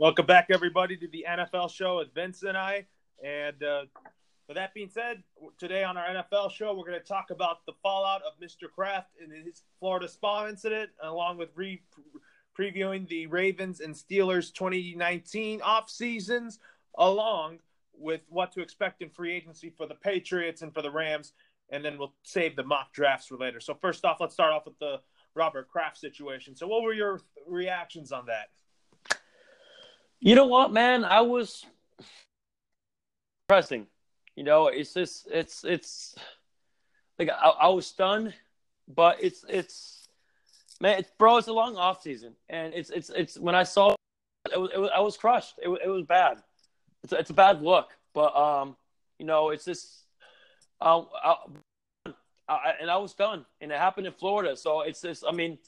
Welcome back, everybody, to the NFL show with Vince and I. And uh, with that being said, today on our NFL show, we're going to talk about the fallout of Mr. Kraft and his Florida spa incident, along with re- previewing the Ravens and Steelers 2019 off seasons, along with what to expect in free agency for the Patriots and for the Rams. And then we'll save the mock drafts for later. So, first off, let's start off with the Robert Kraft situation. So, what were your reactions on that? You know what, man? I was pressing. You know, it's just it's it's like I, I was stunned, but it's it's man, it's, bro, it's a long off season, and it's it's it's when I saw it, was, it was I was crushed. It was, it was bad. It's a, it's a bad look, but um, you know, it's just uh, I, I, and I was done, and it happened in Florida. So it's just, I mean,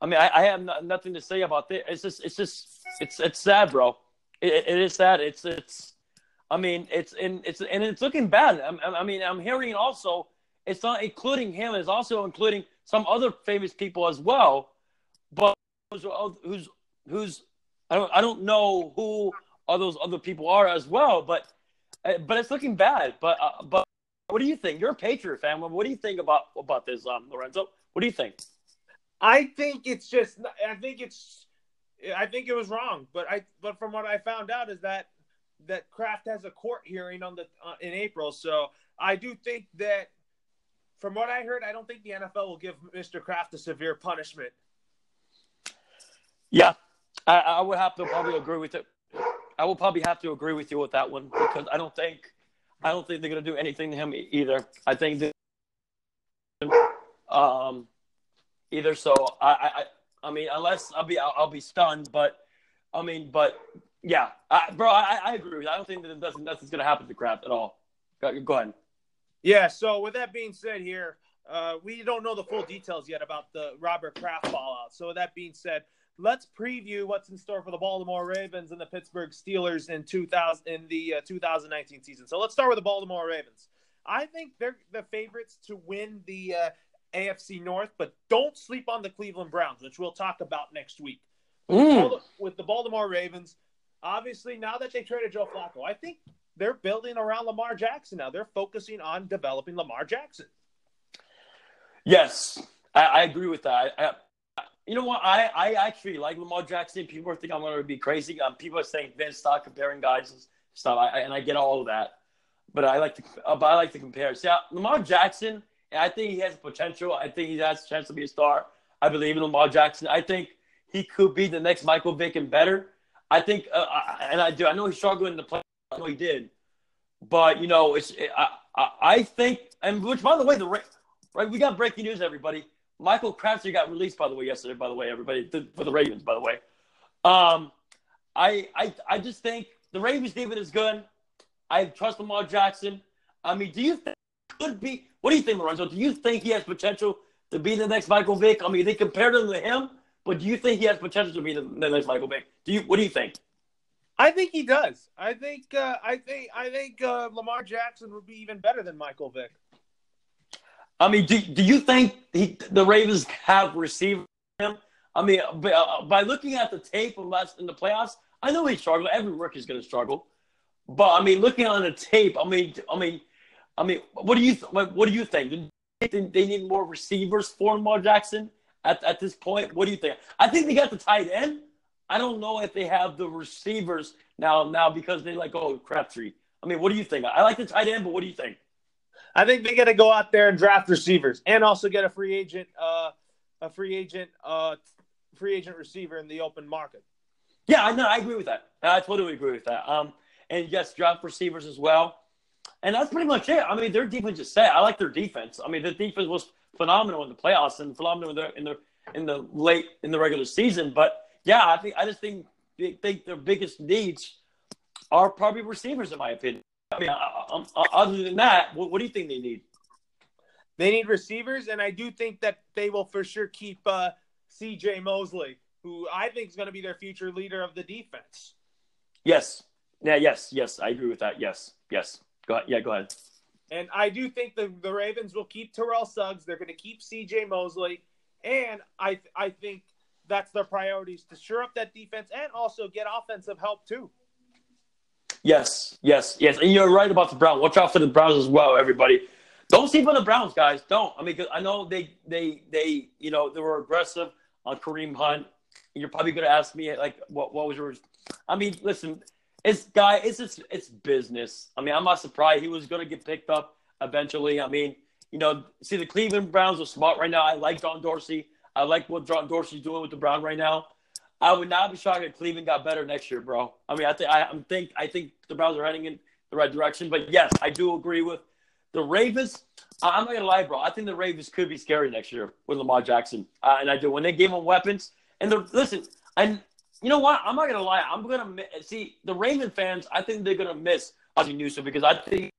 I mean, I, I have no, nothing to say about this. It's just, it's just, it's, it's sad, bro. It, it is sad. It's, it's, I mean, it's, and it's, and it's looking bad. I, I mean, I'm hearing also, it's not including him. It's also including some other famous people as well. But who's, who's, who's I don't, I don't know who all those other people are as well. But, uh, but it's looking bad. But, uh, but what do you think? You're a Patriot fan. What do you think about about this, um, Lorenzo? What do you think? I think it's just. I think it's. I think it was wrong, but I. But from what I found out is that that Kraft has a court hearing on the uh, in April. So I do think that. From what I heard, I don't think the NFL will give Mr. Kraft a severe punishment. Yeah, I, I would have to probably agree with it. I will probably have to agree with you with that one because I don't think I don't think they're going to do anything to him either. I think that, um, either. So I, I, I mean, unless I'll be, I'll, I'll be stunned. But I mean, but yeah, I, bro, I, I agree with you. I don't think that nothing, nothing's going to happen to Kraft at all. Go, go ahead. Yeah. So with that being said, here uh, we don't know the full details yet about the Robert Kraft fallout. So with that being said, let's preview what's in store for the Baltimore Ravens and the Pittsburgh Steelers in 2000 in the uh, 2019 season. So let's start with the Baltimore Ravens. I think they're the favorites to win the uh, AFC North, but don't sleep on the Cleveland Browns, which we'll talk about next week. Mm. With the Baltimore Ravens, obviously now that they traded Joe Flacco, I think they're building around Lamar Jackson now. They're focusing on developing Lamar Jackson. Yes, I, I agree with that. I, you know what? I, I actually like Lamar Jackson. People think I'm going to be crazy. Um, people are saying Vince stop comparing guys and stuff, I, and I get all of that. But I like to, uh, but I like to compare. See, Lamar Jackson, I think he has potential. I think he has a chance to be a star. I believe in Lamar Jackson. I think he could be the next Michael Vick and better. I think, uh, and I do. I know he's struggling in the play. I know he did, but you know, it's. I, I, I think, and which by the way, the right, we got breaking news, everybody. Michael Crabtree got released, by the way, yesterday. By the way, everybody for the Ravens. By the way, um, I I I just think the Ravens defense is good. I trust Lamar Jackson. I mean, do you think could be? What do you think, Lorenzo? Do you think he has potential to be the next Michael Vick? I mean, they compared him to him, but do you think he has potential to be the, the next Michael Vick? Do you? What do you think? I think he does. I think uh, I think I think uh, Lamar Jackson would be even better than Michael Vick. I mean, do, do you think he, the Ravens have received him? I mean, by, uh, by looking at the tape from last in the playoffs, I know he struggled. Every rookie's going to struggle, but I mean, looking on the tape, I mean, I mean, I mean, what do you th- what do you think? Do they need more receivers for Lamar Jackson at, at this point? What do you think? I think they got the tight end. I don't know if they have the receivers now now because they like oh Crabtree. I mean, what do you think? I like the tight end, but what do you think? I think they got to go out there and draft receivers, and also get a free agent, uh, a free agent, uh, free agent receiver in the open market. Yeah, I know. I agree with that. I totally agree with that. Um, and yes, draft receivers as well. And that's pretty much it. I mean, their defense is set. I like their defense. I mean, the defense was phenomenal in the playoffs and phenomenal in the in the in the late in the regular season. But yeah, I think I just think they think their biggest needs are probably receivers, in my opinion. I mean, uh, uh, other than that, what, what, do you think they need? They need receivers, and I do think that they will for sure keep uh, C.J. Mosley, who I think is going to be their future leader of the defense. Yes. Yeah. Yes. Yes. I agree with that. Yes. Yes. Go ahead. Yeah. Go ahead. And I do think the, the Ravens will keep Terrell Suggs. They're going to keep C.J. Mosley, and I I think that's their priorities to shore up that defense and also get offensive help too. Yes, yes, yes. And you're right about the Browns. Watch out for the Browns as well, everybody. Don't sleep on the Browns, guys. Don't. I mean, I know they, they, they, you know, they were aggressive on Kareem Hunt. You're probably going to ask me, like, what, what was yours? I mean, listen, it's guy, it's it's, it's business. I mean, I'm not surprised he was going to get picked up eventually. I mean, you know, see, the Cleveland Browns are smart right now. I like John Dorsey. I like what John Dorsey's doing with the Brown right now. I would not be shocked if Cleveland got better next year, bro. I mean, I think I am think I think the Browns are heading in the right direction. But yes, I do agree with the Ravens. I'm not gonna lie, bro. I think the Ravens could be scary next year with Lamar Jackson, uh, and I do. When they gave him weapons, and the listen, and you know what? I'm not gonna lie. I'm gonna see the Raven fans. I think they're gonna miss Ozzie Newsome because I think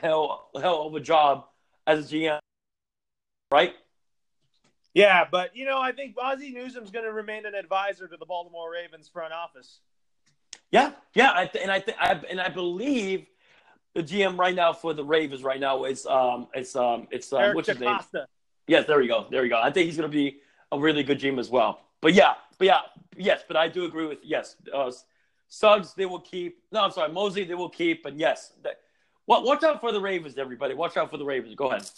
hell hell of a job as a GM, right? Yeah, but you know, I think Ozzie Newsome's going to remain an advisor to the Baltimore Ravens front office. Yeah, yeah, I th- and I think I and I believe the GM right now for the Ravens right now is um it's um it's um, Eric what's his name? Yes, there we go, there we go. I think he's going to be a really good GM as well. But yeah, but yeah, yes, but I do agree with yes, uh, Suggs they will keep. No, I'm sorry, Mosley they will keep, and yes, that, watch out for the Ravens, everybody. Watch out for the Ravens. Go ahead.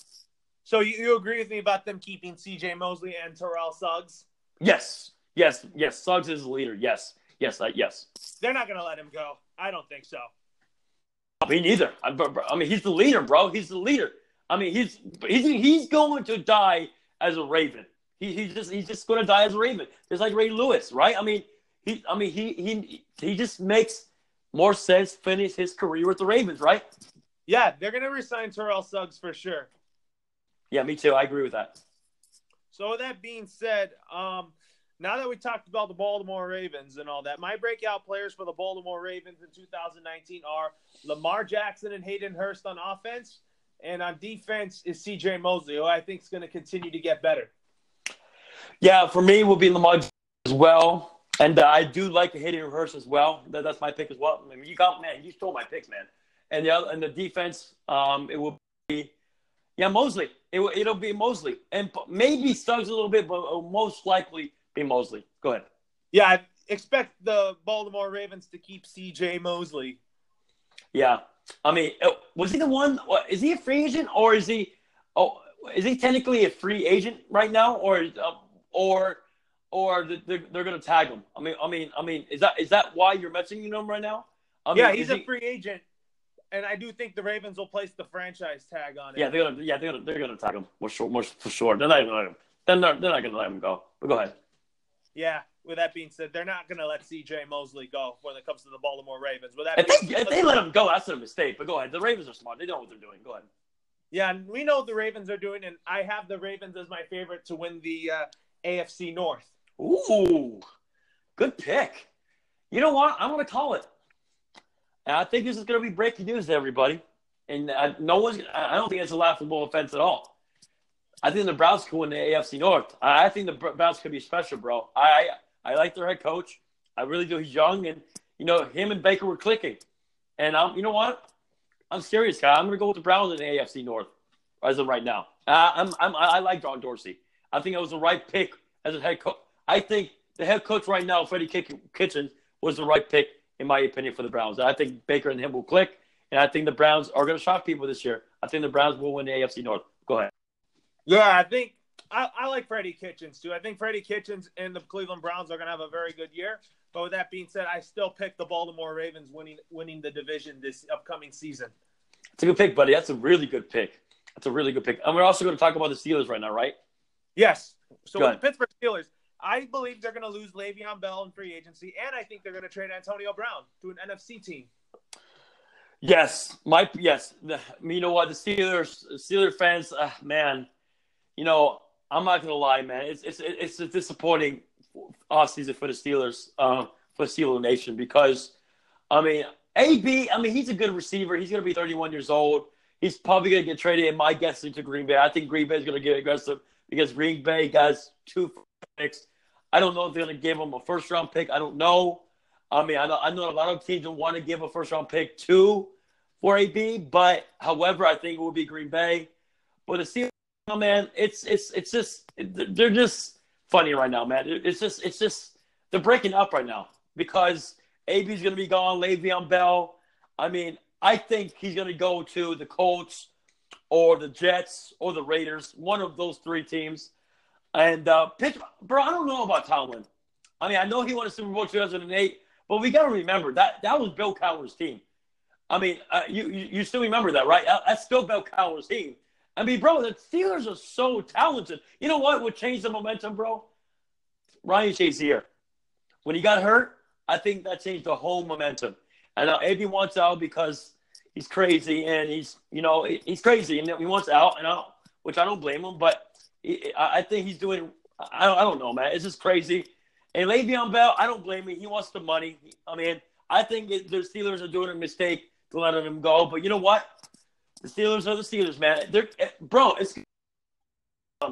So you, you agree with me about them keeping C.J. Mosley and Terrell Suggs? Yes, yes, yes. Suggs is the leader. Yes, yes, uh, yes. They're not going to let him go. I don't think so. Me neither. I, I mean, he's the leader, bro. He's the leader. I mean, he's he's he's going to die as a Raven. He, he's just he's just going to die as a Raven, just like Ray Lewis, right? I mean, he I mean he he he just makes more sense finish his career with the Ravens, right? Yeah, they're going to resign Terrell Suggs for sure. Yeah, me too. I agree with that. So with that being said, um, now that we talked about the Baltimore Ravens and all that, my breakout players for the Baltimore Ravens in 2019 are Lamar Jackson and Hayden Hurst on offense, and on defense is C.J. Mosley, who I think is going to continue to get better. Yeah, for me, it will be Lamar as well, and uh, I do like Hayden Hurst as well. That, that's my pick as well. I mean, you got man, you stole my picks, man. And the other, and the defense, um, it will be yeah Mosley. It will, it'll be Mosley, and maybe Suggs a little bit, but it'll most likely be Mosley. Go ahead. Yeah, I expect the Baltimore Ravens to keep C.J. Mosley. Yeah, I mean, uh, was he the one? Is he a free agent, or is he? Oh, is he technically a free agent right now, or uh, or or they're, they're going to tag him? I mean, I mean, I mean, is that is that why you're mentioning him right now? I mean, yeah, he's a he, free agent, and I do think the Ravens will place the franchise tag on it. Yeah, they're gonna yeah they're gonna they're gonna tag him for sure, for sure. They're not even let him. They're not, they're not gonna let him go. But go ahead. Yeah. With that being said, they're not going to let C.J. Mosley go when it comes to the Baltimore Ravens. With that, if they, if they let him go, that's a mistake. But go ahead. The Ravens are smart. They know what they're doing. Go ahead. Yeah, and we know what the Ravens are doing, and I have the Ravens as my favorite to win the uh, AFC North. Ooh, good pick. You know what? I'm going to call it. And I think this is going to be breaking news to everybody. And uh, no one's. I don't think it's a laughable offense at all. I think the Browns could win the AFC North. I think the Browns could be special, bro. I I like their head coach. I really do. He's young, and you know him and Baker were clicking. And I'm, you know what? I'm serious, guy. I'm going to go with the Browns in the AFC North as of right now. Uh, I'm, I'm, I like John Dorsey. I think it was the right pick as a head coach. I think the head coach right now, Freddie Kitchens, was the right pick in my opinion for the Browns. I think Baker and him will click, and I think the Browns are going to shock people this year. I think the Browns will win the AFC North. Go ahead. Yeah, I think I, I like Freddie Kitchens too. I think Freddie Kitchens and the Cleveland Browns are going to have a very good year. But with that being said, I still pick the Baltimore Ravens winning winning the division this upcoming season. It's a good pick, buddy. That's a really good pick. That's a really good pick. And we're also going to talk about the Steelers right now, right? Yes. So with the Pittsburgh Steelers, I believe they're going to lose Le'Veon Bell in free agency, and I think they're going to trade Antonio Brown to an NFC team. Yes, my yes. The, you know what? The Steelers, Steelers fans, uh, man. You know, I'm not gonna lie, man. It's it's it's a disappointing off season for the Steelers, uh, for Steeler Nation, because I mean, AB. I mean, he's a good receiver. He's gonna be 31 years old. He's probably gonna get traded. In my guess into Green Bay. I think Green Bay is gonna get aggressive because Green Bay has two picks. I don't know if they're gonna give him a first round pick. I don't know. I mean, I know, I know a lot of teams don't want to give a first round pick to for AB, but however, I think it would be Green Bay. But the Steelers, oh, man, it's it's it's just they're just funny right now, man. It's just it's just they're breaking up right now because AB's going to be gone, Le'Veon Bell. I mean, I think he's going to go to the Colts or the Jets or the Raiders, one of those three teams. And uh, pitch, bro, I don't know about Tomlin. I mean, I know he won a Super Bowl 2008, but we got to remember that that was Bill Cowher's team. I mean, uh, you, you, you still remember that, right? That's still Bill Cowher's team. I mean, bro, the Steelers are so talented. You know what would change the momentum, bro? Ryan Shazier. When he got hurt, I think that changed the whole momentum. And now AB wants out because he's crazy and he's, you know, he's crazy and he wants out, and I which I don't blame him. But I think he's doing. I don't, I don't know, man. It's just crazy. And Le'Veon Bell, I don't blame him. He wants the money. I mean, I think it, the Steelers are doing a mistake to letting him go. But you know what? The Steelers are the Steelers, man. They're eh, bro. It's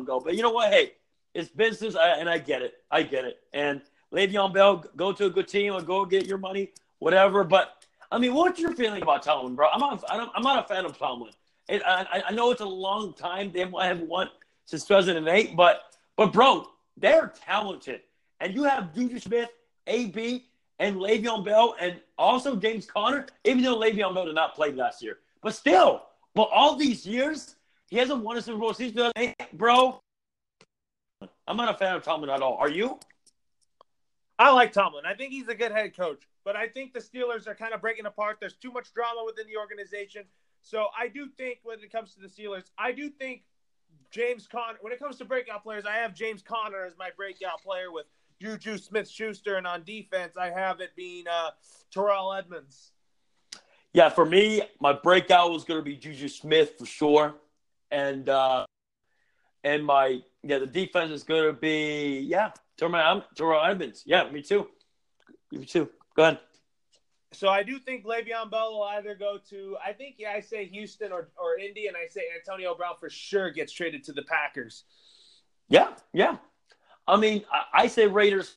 go. But you know what? Hey, it's business, and I get it. I get it. And Le'Veon Bell, go to a good team or go get your money, whatever. But I mean, what's your feeling about Tomlin, bro? I'm not. I'm not a fan of Tomlin. It, I, I know it's a long time. They haven't won since 2008, but but bro, they're talented and you have Juju Smith, AB, and Le'Veon Bell, and also James Conner, even though Le'Veon Bell did not play last year. But still, but all these years, he hasn't won a Super Bowl season, bro. I'm not a fan of Tomlin at all. Are you? I like Tomlin. I think he's a good head coach, but I think the Steelers are kind of breaking apart. There's too much drama within the organization. So I do think when it comes to the Steelers, I do think James Conner, when it comes to breakout players, I have James Conner as my breakout player with Juju Smith Schuster, and on defense, I have it being uh, Terrell Edmunds. Yeah, for me, my breakout was going to be Juju Smith for sure, and uh, and my yeah, the defense is going to be yeah, Terrell, Terrell Edmunds. Yeah, me too. Me too. Go ahead. So I do think Le'Veon Bell will either go to I think yeah, I say Houston or, or Indy, and I say Antonio Brown for sure gets traded to the Packers. Yeah, yeah. I mean, I, I say Raiders,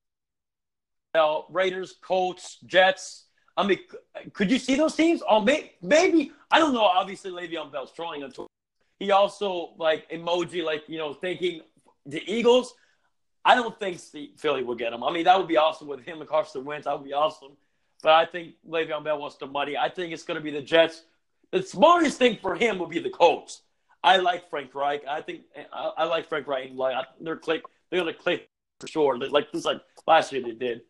uh, Raiders, Colts, Jets. I mean, could you see those teams? Oh, may, maybe I don't know. Obviously, Le'Veon Bell's throwing him. He also like emoji, like you know, thinking the Eagles. I don't think Philly will get him. I mean, that would be awesome with him and Carson Wentz. That would be awesome. But I think Le'Veon Bell wants the money. I think it's going to be the Jets. The smartest thing for him will be the Colts. I like Frank Reich. I think I, I like Frank Reich. Like they're click they're going to click for sure. Like just like last year they did.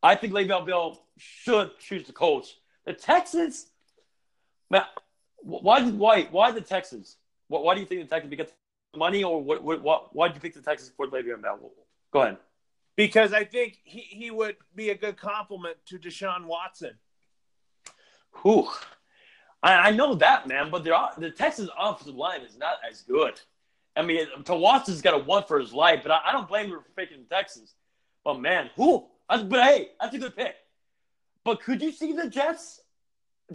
I think Le'Veon Bell should choose the Colts. The Texans, man, why why why the Texans? Why do you think the Texans? Because money, or what? what why did you pick the Texans for Le'Veon Bell? Go ahead. Because I think he, he would be a good complement to Deshaun Watson. Whew. I, I know that, man, but the the Texans' offensive line is not as good. I mean, Tawatson's got a one for his life, but I, I don't blame him for picking the Texans. But man, who? But hey, that's a good pick. But could you see the Jets?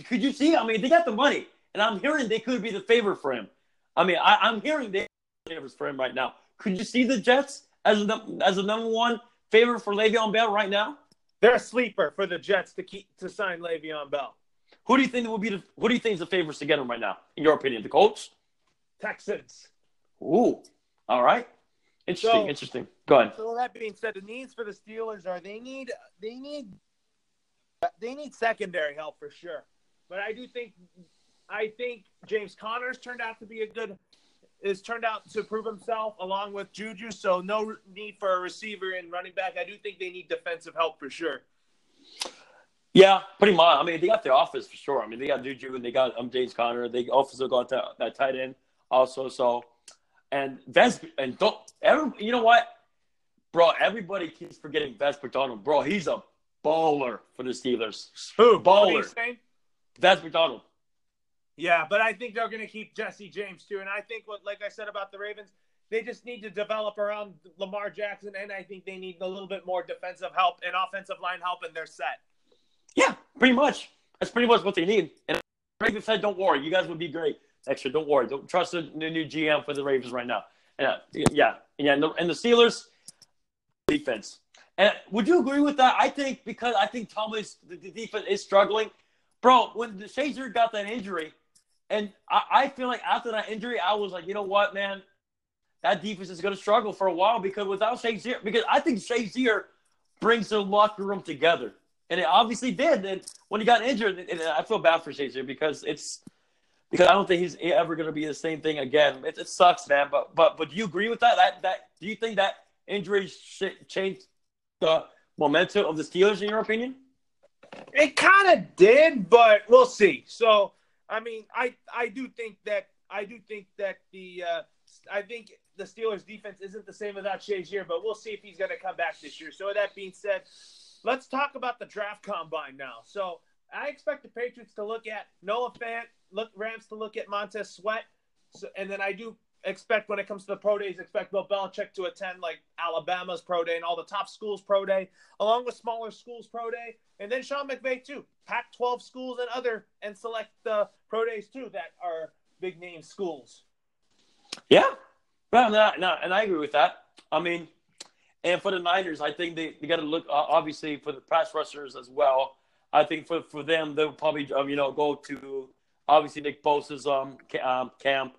Could you see? I mean, they got the money, and I'm hearing they could be the favorite for him. I mean, I, am hearing they favorites for him right now. Could you see the Jets as a, as a number one favorite for Le'Veon Bell right now? They're a sleeper for the Jets to keep to sign Le'Veon Bell. Who do you think will be the? Who do you think is the favorites to get him right now? In your opinion, the Colts, Texans. Ooh, all right. Interesting, so, interesting. Go ahead. So that being said, the needs for the Steelers are they need they need they need secondary help for sure. But I do think I think James Conner's turned out to be a good is turned out to prove himself along with Juju. So no need for a receiver and running back. I do think they need defensive help for sure. Yeah, pretty much. I mean, they got the office for sure. I mean, they got Juju and they got um, James Conner. They also got that, that tight end also. So and Vance and don't ever you know what, bro? Everybody keeps forgetting Vance McDonald, bro. He's a baller for the Steelers. Who baller? Vance McDonald. Yeah, but I think they're going to keep Jesse James too, and I think what, like I said about the Ravens, they just need to develop around Lamar Jackson, and I think they need a little bit more defensive help and offensive line help, and they're set. Yeah, pretty much. That's pretty much what they need. And Ravens said, "Don't worry, you guys would be great." extra. Don't worry. Don't trust the, new GM for the Ravens right now. And, uh, yeah, yeah, and the, and the Steelers defense. And would you agree with that? I think because I think Tomlin's the, defense is struggling, bro. When the Shazier got that injury, and I, I, feel like after that injury, I was like, you know what, man, that defense is going to struggle for a while because without Shazier, because I think Shazier brings the locker room together, and it obviously did. And when he got injured, and I feel bad for Shazier because it's because I don't think he's ever going to be the same thing again. It, it, sucks, man. But but but do you agree with that? That that do you think that injury changed the momentum of the Steelers in your opinion? It kind of did, but we'll see. So I mean, I I do think that I do think that the uh, I think the Steelers defense isn't the same without Shazier, but we'll see if he's going to come back this year. So with that being said, let's talk about the draft combine now. So I expect the Patriots to look at Noah Fant, look Rams to look at Montez Sweat, so, and then I do expect when it comes to the pro days, expect Bill Belichick to attend like Alabama's pro day and all the top schools pro day, along with smaller schools pro day, and then Sean McVay too. Pac-12 schools and other and select the pro days too that are big name schools. Yeah, well, no, no, and I agree with that. I mean, and for the Niners, I think they, they got to look obviously for the pass rushers as well. I think for, for them, they'll probably um, you know go to obviously Nick Bosa's um, um camp,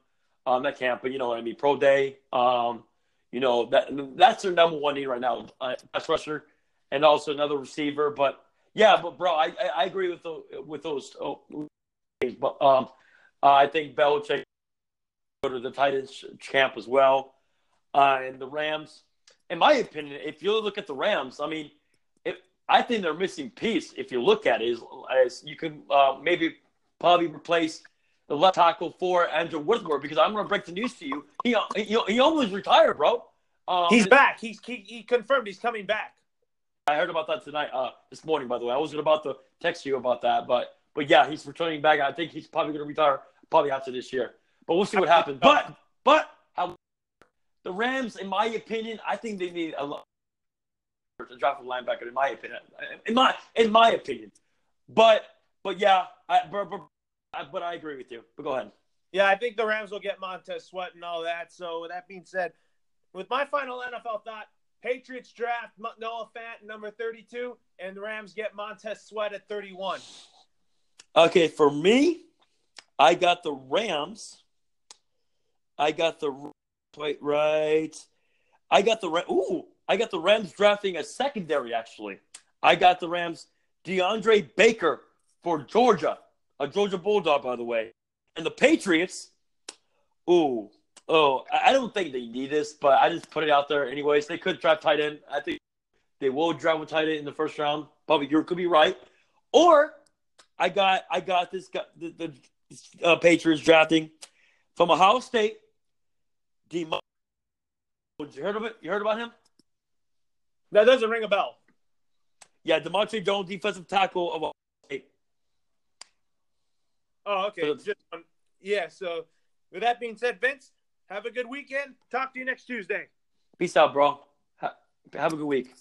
um not camp, but you know what I mean, pro day. Um, you know that that's their number one need right now, uh, rusher, and also another receiver. But yeah, but bro, I I, I agree with the with those. Oh, but um, I think Belichick go to the Titans camp as well, uh, and the Rams. In my opinion, if you look at the Rams, I mean, if, I think they're missing piece. If you look at it, is, as you can uh, maybe probably replace the left tackle for Andrew Whitworth because I'm going to break the news to you. He he, he almost retired, bro. Um, he's back. He's he, he, confirmed he's coming back. I heard about that tonight, uh, this morning. By the way, I wasn't about to text you about that, but but yeah, he's returning back. I think he's probably going to retire probably after this year. But we'll see what happens. But but how the Rams, in my opinion, I think they need a lot to draft a linebacker, in my opinion. In my in my opinion, but but yeah, I, but, but, but I agree with you. But go ahead. Yeah, I think the Rams will get Montez Sweat and all that. So with that being said, with my final NFL thought, Patriots draft Noah Fant number 32, and the Rams get Montez Sweat at 31. Okay, for me, I got the Rams. I got the wait right. I got the ooh. I got the Rams drafting a secondary, actually. I got the Rams DeAndre Baker for Georgia, a Georgia Bulldog, by the way. And the Patriots, ooh, oh, I don't think they need this, but I just put it out there anyways. They could draft tight end. I think they will draft a tight end in the first round. Probably you could be right. Or I got I got this guy, the, the uh, Patriots drafting from Ohio State. D. You heard of it? You heard about him? That doesn't ring a bell. Yeah, Demontre Jones, defensive tackle of. Oh, okay. So, Just, um, yeah. So, with that being said, Vince, have a good weekend. Talk to you next Tuesday. Peace out, bro. have a good week.